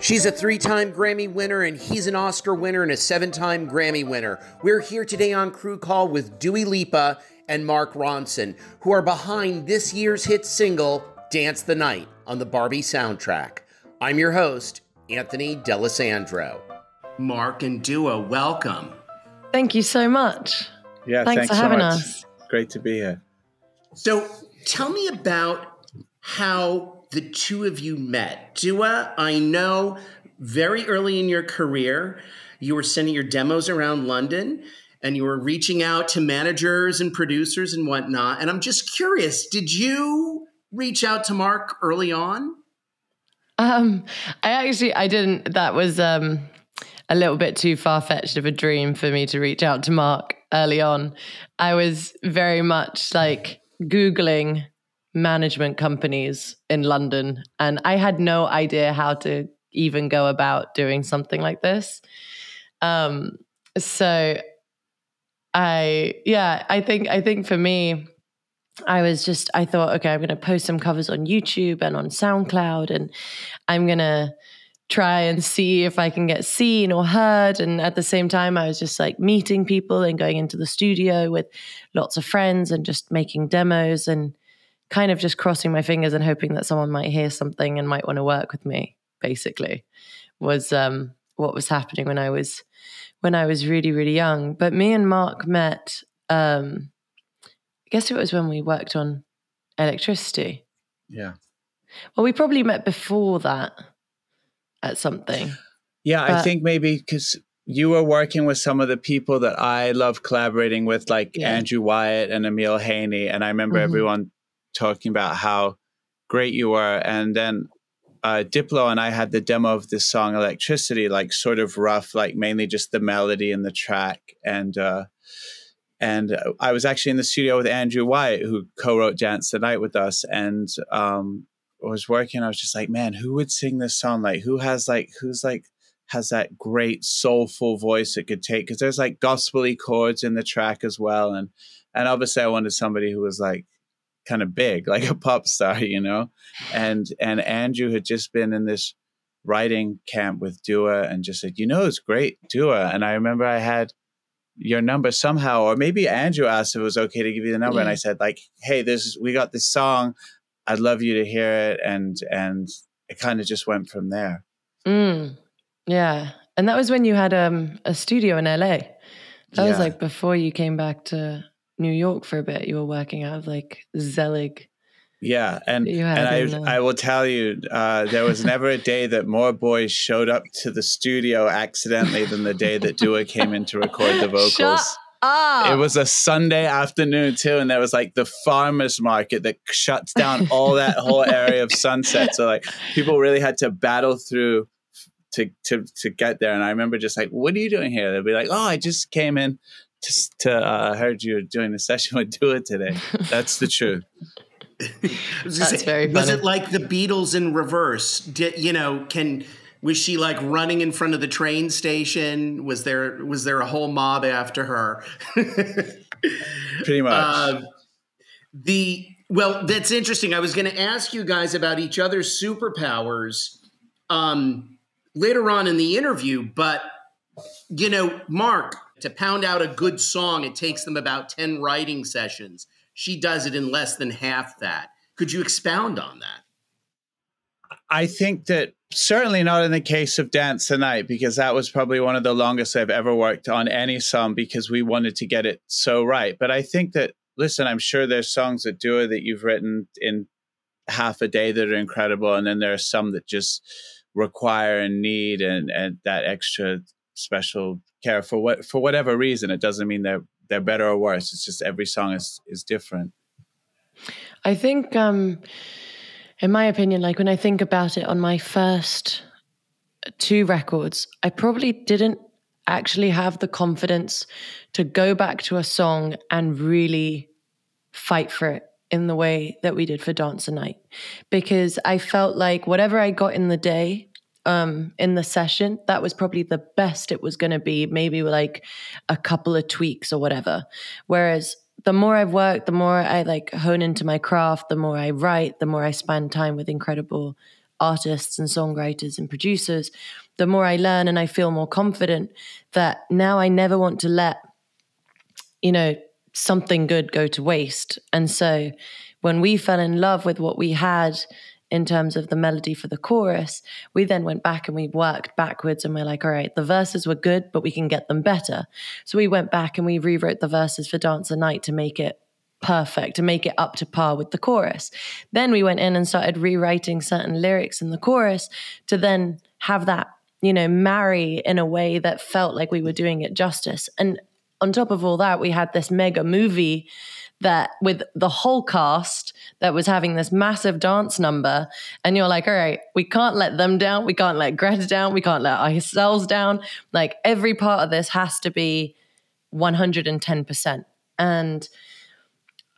She's a three time Grammy winner, and he's an Oscar winner and a seven time Grammy winner. We're here today on Crew Call with Dua Lipa and Mark Ronson, who are behind this year's hit single, Dance the Night, on the Barbie soundtrack. I'm your host, Anthony D'Alessandro. Mark and Dua, welcome. Thank you so much. Yeah, thanks, thanks for so having much. us. Great to be here. So, tell me about how the two of you met. Dua, I know very early in your career, you were sending your demos around London and you were reaching out to managers and producers and whatnot. And I'm just curious, did you reach out to Mark early on? Um, I actually I didn't. That was um a little bit too far fetched of a dream for me to reach out to Mark early on. I was very much like googling management companies in London, and I had no idea how to even go about doing something like this. Um, so I yeah, I think I think for me, I was just I thought, okay, I'm gonna post some covers on YouTube and on SoundCloud and I'm gonna try and see if I can get seen or heard. And at the same time, I was just like meeting people and going into the studio with lots of friends and just making demos and kind of just crossing my fingers and hoping that someone might hear something and might want to work with me, basically, was um, what was happening when I was when I was really, really young. But me and Mark met um, I guess it was when we worked on electricity. Yeah. Well, we probably met before that at something. Yeah, I think maybe because you were working with some of the people that I love collaborating with, like Yeah. Andrew Wyatt and Emile Haynie. And I remember Mhm. everyone talking about how great you were. And then uh, Diplo and I had the demo of this song Electricity, like sort of rough, like mainly just the melody and the track. And uh, and I was actually in the studio with Andrew Wyatt, who co-wrote Dance the Night with us, and um, was working. I was just like, man, who would sing this song? Like, who has like, who's like has that great soulful voice it could take? Because there's like gospely chords in the track as well, and and obviously I wanted somebody who was like kind of big, like a pop star, you know. And and Andrew had just been in this writing camp with Dua, and just said, you know, it's great, Dua. And I remember I had your number somehow, or maybe Andrew asked if it was okay to give you the number, and I said like, hey, this we got this song. I'd love you to hear it, and and it kind of just went from there. Mm, yeah. And that was when you had um, a studio in LA. That was like before you came back to New York for a bit. You were working out of like Zelig. Yeah, and and I I will tell you, uh, there was never a day that more boys showed up to the studio accidentally than the day that Dua came in to record the vocals. Shut up. It was a Sunday afternoon too, and there was like the farmers market that shuts down all that whole area of Sunset. So like people really had to battle through to to to get there. And I remember just like, "What are you doing here?" They'd be like, "Oh, I just came in just to uh, heard you were doing a session with Dua today." That's the truth. I was gonna That's very Was it like the Beatles in reverse? Did you know? Can was she like running in front of the train station? Was there was there a whole mob after her? Pretty much. Um, the well, that's interesting. I was going to ask you guys about each other's superpowers um, later on in the interview, but you know, Mark, to pound out a good song, it takes them about ten writing sessions. She does it in less than half that. Could you expound on that? I think that certainly not in the case of Dance the Night, because that was probably one of the longest I've ever worked on any song because we wanted to get it so right. But I think that, listen, I'm sure there's songs that do it that you've written in half a day that are incredible. And then there are some that just require and need and, and that extra special care for what for whatever reason. It doesn't mean they're they're better or worse. It's just every song is is different. I think, um, in my opinion, like when I think about it on my first two records, I probably didn't actually have the confidence to go back to a song and really fight for it in the way that we did for Dance the Night because I felt like whatever I got in the day um in the session that was probably the best it was going to be maybe like a couple of tweaks or whatever whereas the more I've worked the more I like hone into my craft the more I write the more I spend time with incredible artists and songwriters and producers the more I learn and I feel more confident that now I never want to let you know something good go to waste. And so when we fell in love with what we had in terms of the melody for the chorus, we then went back and we worked backwards and we're like, all right, the verses were good, but we can get them better. So we went back and we rewrote the verses for Dance the Night to make it perfect, to make it up to par with the chorus. Then we went in and started rewriting certain lyrics in the chorus to then have that, you know, marry in a way that felt like we were doing it justice. And on top of all that, we had this mega movie that with the whole cast that was having this massive dance number and you're like all right we can't let them down. We can't let greta down. We can't let ourselves down. Like every part of this has to be 110% and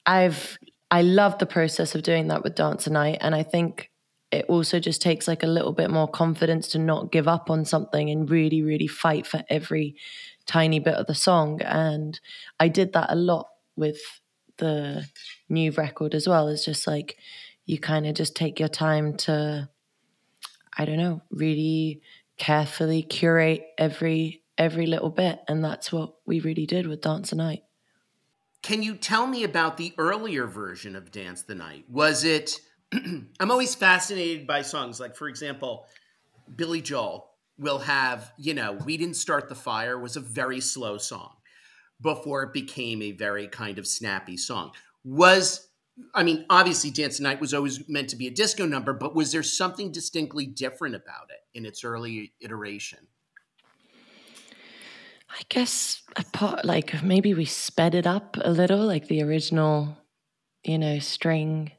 i've i love the process of doing that with dance tonight and i think it also just takes like a little bit more confidence to not give up on something and really really fight for every tiny bit of the song. And I did that a lot with the new record as well. It's just like you kind of just take your time to, I don't know, really carefully curate every every little bit and that's what we really did with dance the night. Can you tell me about the earlier version of dance the night? Was it i'm always fascinated by songs like for example billy joel will have, you know, We Didn't Start the Fire was a very slow song before it became a very kind of snappy song. Was, I mean, obviously Dance the Night was always meant to be a disco number, but was there something distinctly different about it in its early iteration? I guess a part, like maybe we sped it up a little, like the original, you know, string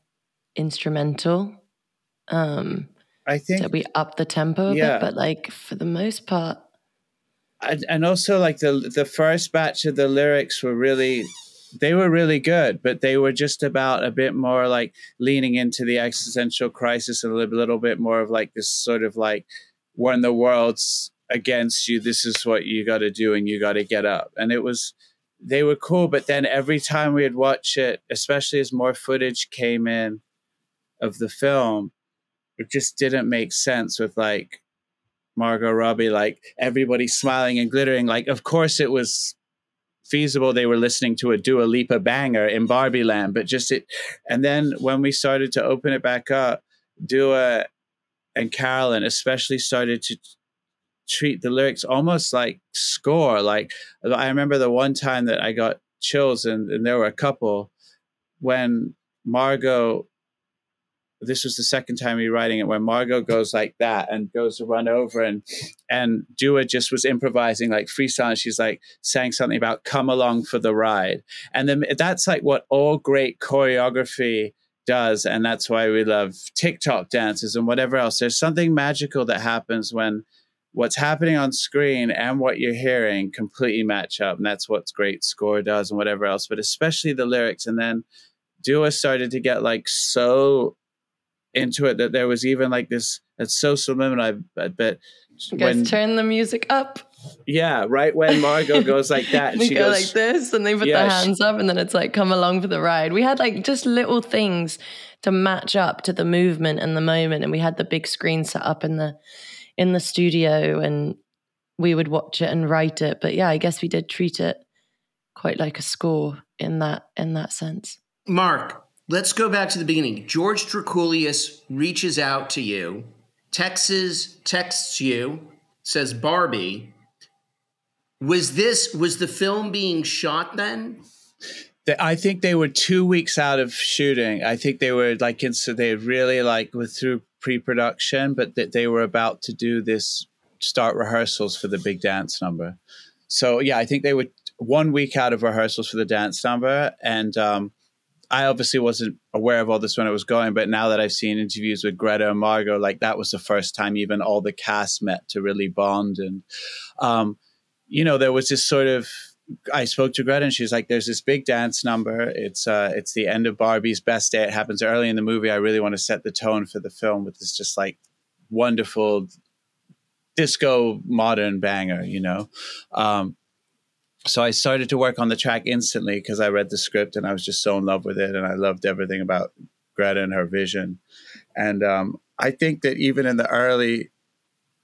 instrumental. Um, I think that we up the tempo a yeah. bit, but like for the most part. And, and also like the the first batch of the lyrics were really they were really good, but they were just about a bit more like leaning into the existential crisis and a little, little bit more of like this sort of like when the world's against you, this is what you got to do and you got to get up. And it was, they were cool. But then every time we'd watch it, especially as more footage came in of the film, it just didn't make sense with like Margot Robbie, like everybody smiling and glittering. Like, of course, it was feasible they were listening to a Dua Lipa banger in Barbie Land, but just it. And then when we started to open it back up, Dua and Carolyn especially started to treat the lyrics almost like score. Like, I remember the one time that I got chills, and, and there were a couple when Margot this was the second time rewriting it when Margot goes like that and goes to run over and and Dua just was improvising like freestyle. She's like saying something about come along for the ride. And then that's like what all great choreography does. And that's why we love TikTok dances and whatever else. There's something magical that happens when what's happening on screen and what you're hearing completely match up. And that's what great score does and whatever else, but especially the lyrics. And then Dua started to get like so into it that there was even like this it's so subliminal I bet you guys when, turn the music up. Yeah right when Margot goes like that we she go goes like this and they put yeah, their hands she, up and then it's like come along for the ride. We had like just little things to match up to the movement and the moment and we had the big screen set up in the in the studio and we would watch it and write it. But yeah i guess we did treat it quite like a score in that in that sense. Mark let's go back to the beginning. George Drakoulias reaches out to you, texts texts you, says Barbie. Was this was the film being shot then? I think they were two weeks out of shooting. I think they were like in, so they really like were through pre-production, but that they were about to do this start rehearsals for the big dance number. So yeah, I think they were one week out of rehearsals for the dance number, and um, I obviously wasn't aware of all this when it was going, but now that I've seen interviews with Greta and Margot, like that was the first time even all the cast met to really bond. And, um, you know, there was this sort of, I spoke to Greta and she's like, there's this big dance number. It's, uh, it's the end of Barbie's best day. It happens early in the movie. I really want to set the tone for the film with this just like wonderful disco modern banger, you know? Um, so I started to work on the track instantly because I read the script and I was just so in love with it and I loved everything about Greta and her vision. And um, I think that even in the early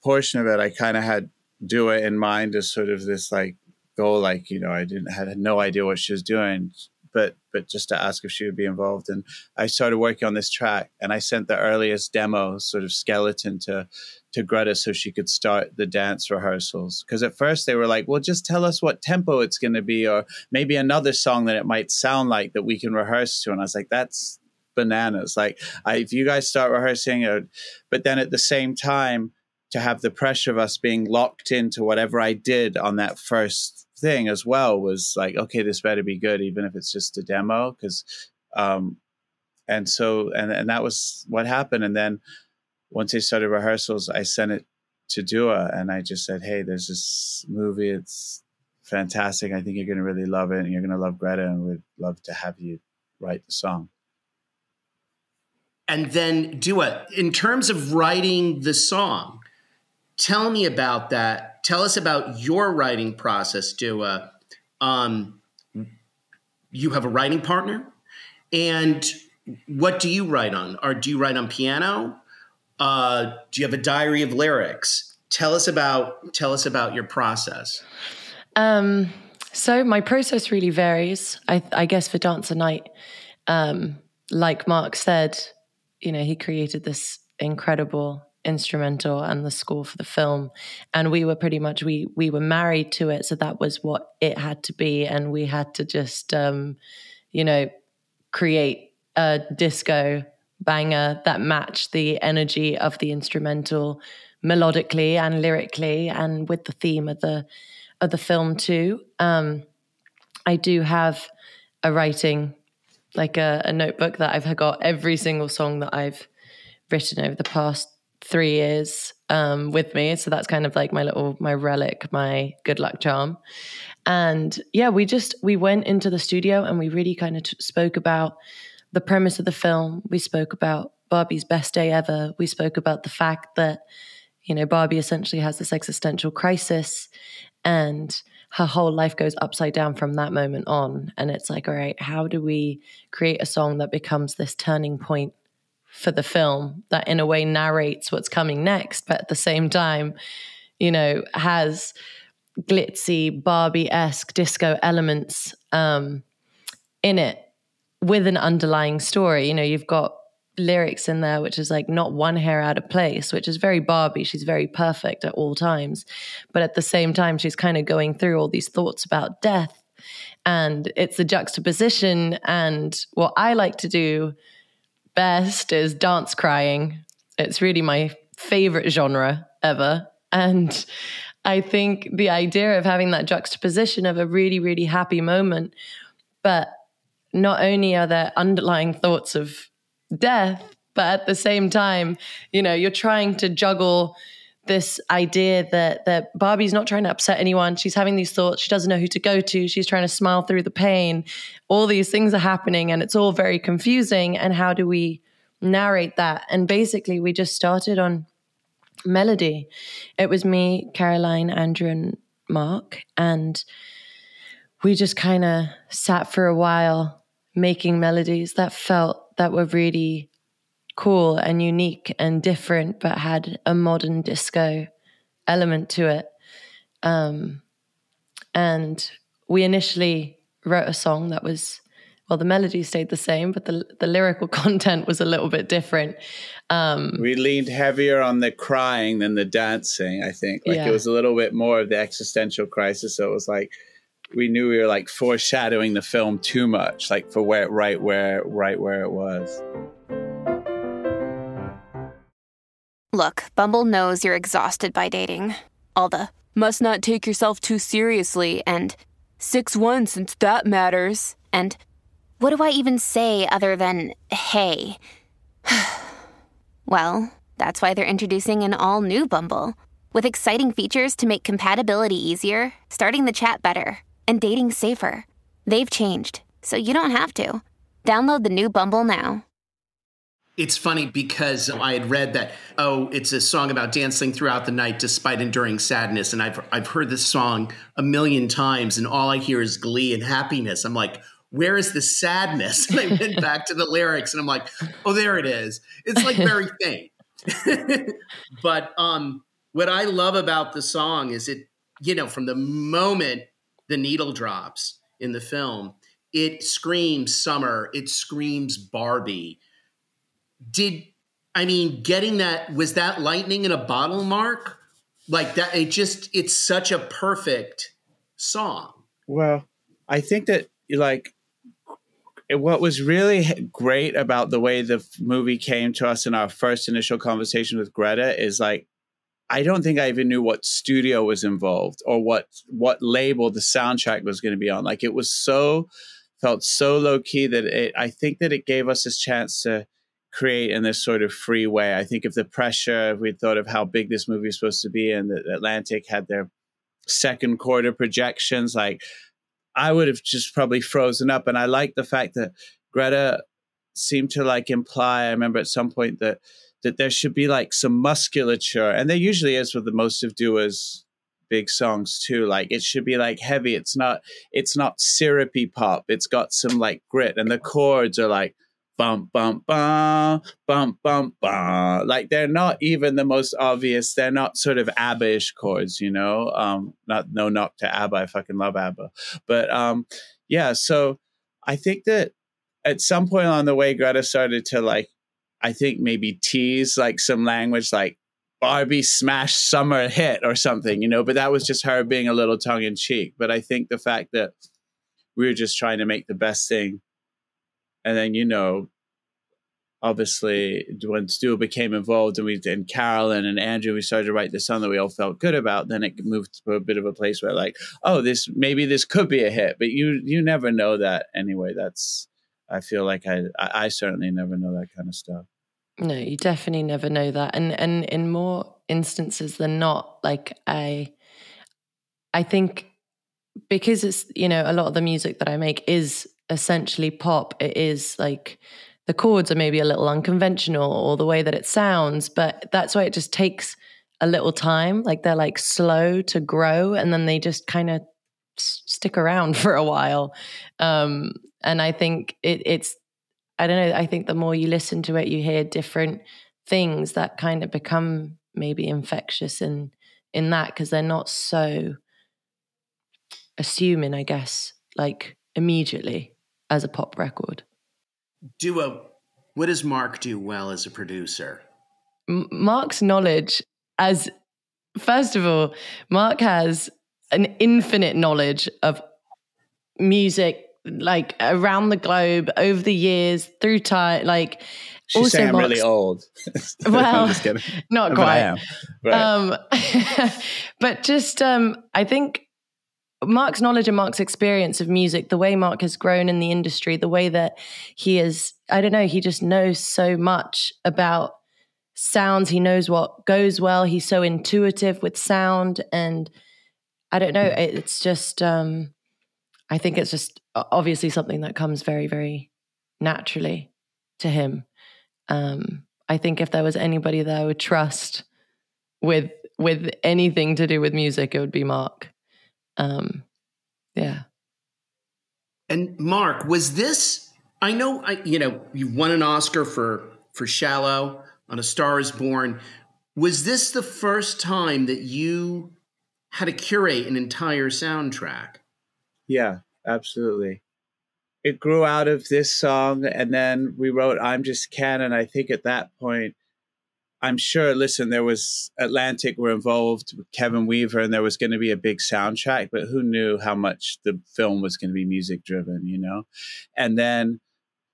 portion of it, I kind of had Dua in mind as sort of this like goal, like you know, I didn't had no idea what she was doing, but but just to ask if she would be involved. And I started working on this track, and I sent the earliest demo, sort of skeleton, to to Greta so she could start the dance rehearsals. Because at first they were like, well, just tell us what tempo it's going to be, or maybe another song that it might sound like that we can rehearse to. And I was like, that's bananas. Like, I, if you guys start rehearsing, it, but then at the same time, to have the pressure of us being locked into whatever I did on that first thing as well was like, okay, this better be good, even if it's just a demo. Because, um, and so, and, and that was what happened. And then, once they started rehearsals, I sent it to Dua and I just said, Hey, there's this movie. It's fantastic. I think you're going to really love it and you're going to love Greta and we'd love to have you write the song. And then Dua, in terms of writing the song, tell me about that. Tell us about your writing process, Dua. Um, you have a writing partner and what do you write on? Or do you write on piano? Uh, do you have a diary of lyrics? Tell us about tell us about your process. Um, so my process really varies. I, I guess for Dance the Night, um, like Mark said, you know, he created this incredible instrumental and the score for the film and we were pretty much we we were married to it so that was what it had to be and we had to just um you know create a disco banger that matched the energy of the instrumental melodically and lyrically and with the theme of the of the film too. Um, I do have a writing like a, a notebook that I've got every single song that I've written over the past three years um, with me. So that's kind of like my little my relic, my good luck charm. And yeah, we just we went into the studio and we really kind of t- spoke about the premise of the film. We spoke about Barbie's best day ever. We spoke about the fact that, you know, Barbie essentially has this existential crisis and her whole life goes upside down from that moment on. And it's like, all right, how do we create a song that becomes this turning point for the film that in a way narrates what's coming next, but at the same time, you know, has glitzy, Barbie esque disco elements um, in it with an underlying story. You know, you've got lyrics in there which is like not one hair out of place, which is very Barbie. She's very perfect at all times. But at the same time, she's kind of going through all these thoughts about death. And it's the juxtaposition. And what I like to do best is dance crying. It's really my favorite genre ever. And I think the idea of having that juxtaposition of a really, really happy moment, but not only are there underlying thoughts of death, but at the same time, you know, you're trying to juggle this idea that that Barbie's not trying to upset anyone. She's having these thoughts. She doesn't know who to go to. She's trying to smile through the pain. All these things are happening and it's all very confusing. And how do we narrate that? And basically we just started on melody. It was me, Caroline, Andrew, and Mark. And we just kind of sat for a while making melodies that felt that were really cool and unique and different, but had a modern disco element to it. Um, and we initially wrote a song that was well, the melody stayed the same, but the the lyrical content was a little bit different. Um, we leaned heavier on the crying than the dancing. I think like yeah. it was a little bit more of the existential crisis. So it was like we knew we were like foreshadowing the film too much, like for where right where right where it was. Look, Bumble knows you're exhausted by dating. All the must not take yourself too seriously and 6 1 since that matters. And What do I even say other than hey? well, that's why they're introducing an all new Bumble with exciting features to make compatibility easier, starting the chat better, and dating safer. They've changed, so you don't have to. Download the new Bumble now. It's funny because I had read that oh, it's a song about dancing throughout the night despite enduring sadness, and I've I've heard this song a million times, and all I hear is glee and happiness. I'm like, where is the sadness? And I went back to the lyrics, and I'm like, oh, there it is. It's like very faint. but um, what I love about the song is it, you know, from the moment the needle drops in the film, it screams summer, it screams Barbie did I mean getting that was that lightning in a bottle mark? Like that it just it's such a perfect song. Well, I think that like what was really great about the way the movie came to us in our first initial conversation with Greta is like I don't think I even knew what studio was involved or what what label the soundtrack was going to be on. Like it was so felt so low key that it I think that it gave us this chance to create in this sort of free way. I think of the pressure, if we thought of how big this movie was supposed to be, and that Atlantic had their second quarter projections, like I would have just probably frozen up. And I like the fact that Greta seemed to like imply, I remember at some point that that there should be like some musculature, and there usually is with the most of Dua's big songs too. Like it should be like heavy. It's not it's not syrupy pop. It's got some like grit, and the chords are like bump bump bum bump bump bum like they're not even the most obvious they're not sort of abba-ish chords you know um not no knock to abba i fucking love abba but um yeah so i think that at some point on the way greta started to like i think maybe tease like some language like barbie smash summer hit or something you know but that was just her being a little tongue-in-cheek. But i think the fact that we were just trying to make the best thing and then you know obviously when Stu became involved and we and Carolyn and Andrew we started to write the song that we all felt good about then it moved to a bit of a place where like oh this maybe this could be a hit but you you never know that anyway. That's I feel like I I certainly never know that kind of stuff no you definitely never know that and and in more instances than not like I I think because it's you know a lot of the music that I make is essentially pop. It is like the chords are maybe a little unconventional or the way that it sounds, but that's why it just takes a little time. Like they're like slow to grow and then they just kind of stick around for a while. Um, and I think it, it's, I don't know, I think the more you listen to it, you hear different things that kind of become maybe infectious in in that because they're not so assuming, I guess, like immediately as a pop record. Dua, what does Mark do well as a producer? M- Mark's knowledge, as first of all, Mark has an infinite knowledge of music, like around the globe, over the years, through time, like. She's also saying I'm really old. well, not quite. But, um, but just, um, I think Mark's knowledge and Mark's experience of music, the way Mark has grown in the industry, the way that he is, I don't know, he just knows so much about sounds. He knows what goes well. He's so intuitive with sound. And I don't know, it's just, um, I think it's just obviously something that comes very, very naturally to him. Um, I think if there was anybody that I would trust with with anything to do with music, it would be Mark. Um, yeah. And Mark, was this? I know, I you know, you won an Oscar for for Shallow on A Star Is Born. Was this the first time that you had to curate an entire soundtrack? Yeah, absolutely. It grew out of this song, and then we wrote "I'm Just Ken." And I think at that point, I'm sure, listen, there was Atlantic were involved Kevin Weaver and there was going to be a big soundtrack, but who knew how much the film was going to be music driven, you know? And then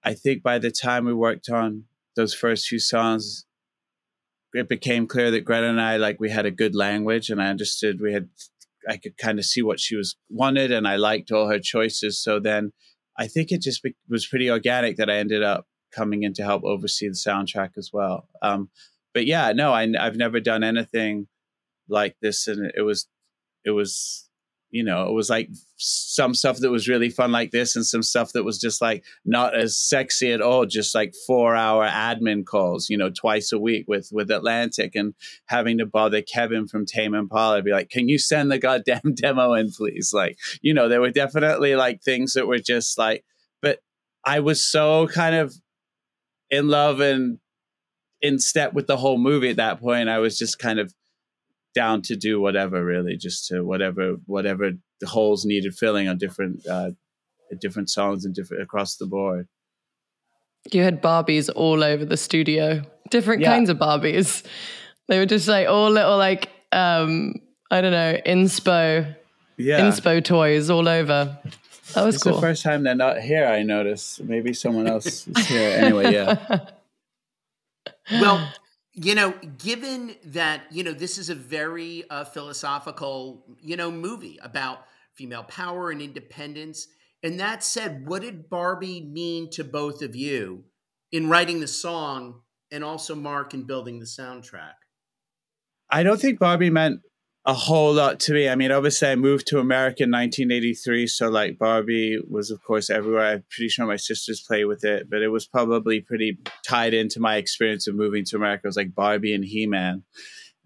I think by the time we worked on those first few songs, it became clear that Greta and I, like, we had a good language and I understood we had, I could kind of see what she was wanted and I liked all her choices. So then I think it just be- was pretty organic that I ended up coming in to help oversee the soundtrack as well. Um, but yeah, no, I, I've never done anything like this, and it was it was you know, it was like some stuff that was really fun like this and some stuff that was just like not as sexy at all, just like four hour admin calls, you know, twice a week with with Atlantic and having to bother Kevin from Tame Impala be like, can you send the goddamn demo in, please? Like, you know, there were definitely like things that were just like, but I was so kind of in love and in step with the whole movie at that point. I was just kind of down to do whatever really just to whatever whatever the holes needed filling on different uh different songs and different across the board. You had barbies all over the studio. Different yeah. kinds of barbies. They were just like all little like um i don't know inspo yeah. inspo toys all over. That was it's cool the first time they're not here i noticed. Maybe someone else is here. Anyway yeah. Well you know, given that, you know, this is a very uh, philosophical, you know, movie about female power and independence. And that said, what did Barbie mean to both of you in writing the song and also Mark in building the soundtrack? I don't think Barbie meant a whole lot to me. I mean, obviously, I moved to America in 1983, so like Barbie was, of course, everywhere. I'm pretty sure my sisters play with it, but it was probably pretty tied into my experience of moving to America. It was like Barbie and He Man,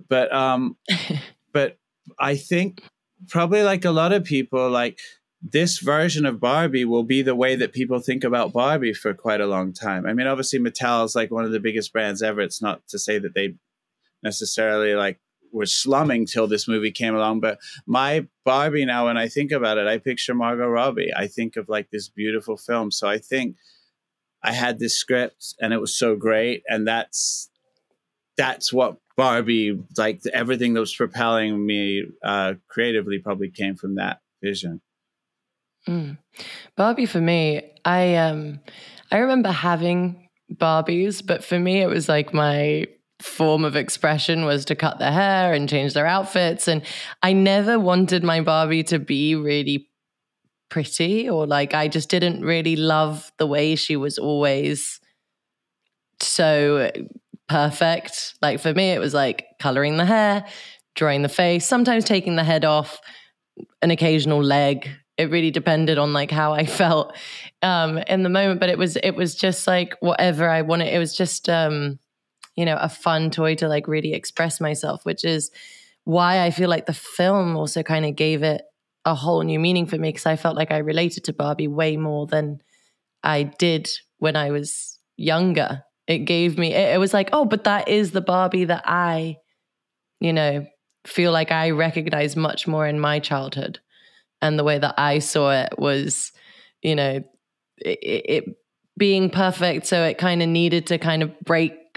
but um, but I think probably like a lot of people, like this version of Barbie will be the way that people think about Barbie for quite a long time. I mean, obviously, Mattel is like one of the biggest brands ever. It's not to say that they necessarily like was slumming till this movie came along. But my Barbie now, when I think about it, I picture Margot Robbie. I think of like this beautiful film. So I think I had this script and it was so great. And that's that's what Barbie, like everything that was propelling me uh, creatively, probably came from that vision. Mm. Barbie for me, I um, I remember having Barbies, but for me, it was like my form of expression was to cut their hair and change their outfits. And I never wanted my Barbie to be really pretty or like I just didn't really love the way she was always so perfect. Like for me, it was like coloring the hair, drawing the face, sometimes taking the head off, an occasional leg. It really depended on like how I felt um in the moment. But it was it was just like whatever I wanted. It was just um you know, a fun toy to like really express myself, which is why I feel like the film also kind of gave it a whole new meaning for me because I felt like I related to Barbie way more than I did when I was younger. It gave me, it, it was like, oh, but that is the Barbie that I, you know, feel like I recognize much more in my childhood. And the way that I saw it was, you know, it, it being perfect. So it kind of needed to kind of break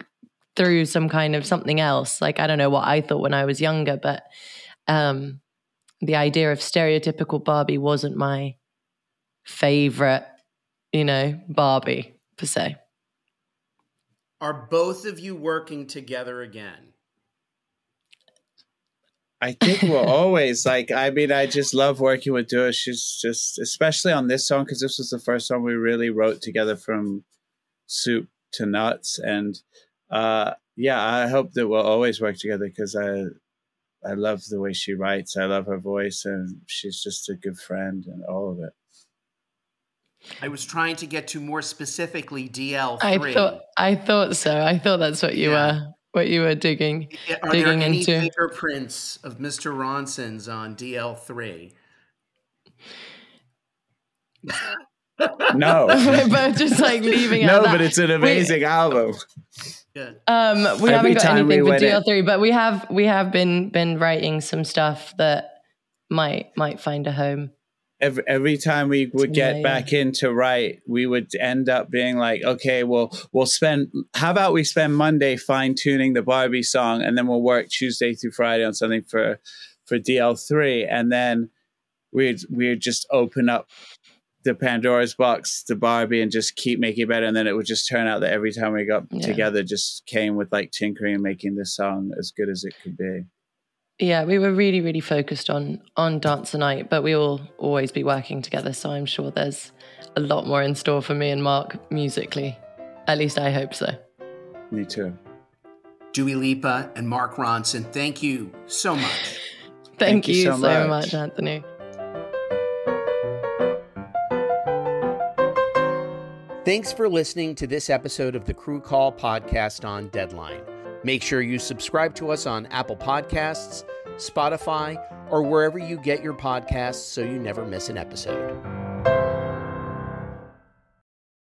through some kind of something else. Like I don't know what I thought when I was younger, but um, the idea of stereotypical Barbie wasn't my favorite, you know, Barbie per se. Are both of you working together again? I think we're always like. I mean, I just love working with Dua. She's just, especially on this song, because this was the first song we really wrote together from soup to nuts, and uh, yeah, I hope that we'll always work together because I I love the way she writes. I love her voice, and she's just a good friend and all of it. I was trying to get to more specifically DL3. I thought I thought so. I thought that's what you yeah. were what you were digging Are digging there any into. fingerprints of Mr. Ronson's on DL3? no, we're both just like leaving. no, but it's an amazing we, album. Yeah. Um, we Every haven't got anything for DL3, but we have we have been been writing some stuff that might might find a home. Every, every time we would get yeah, back yeah. in to write, we would end up being like, okay, well, we'll spend, how about we spend Monday fine tuning the Barbie song and then we'll work Tuesday through Friday on something for, for DL3. And then we'd, we'd just open up the Pandora's box to Barbie and just keep making it better. And then it would just turn out that every time we got yeah. together, just came with like tinkering and making the song as good as it could be. Yeah, we were really, really focused on on Dance the Night, but we will always be working together. So I'm sure there's a lot more in store for me and Mark musically. At least I hope so. Me too. Dua Lipa and Mark Ronson, thank you so much. Thank, Thank you you, so so, much. much, Anthony. Thanks for listening to this episode of the Crew Call podcast on Deadline. Make sure you subscribe to us on Apple Podcasts, Spotify, or wherever you get your podcasts so you never miss an episode.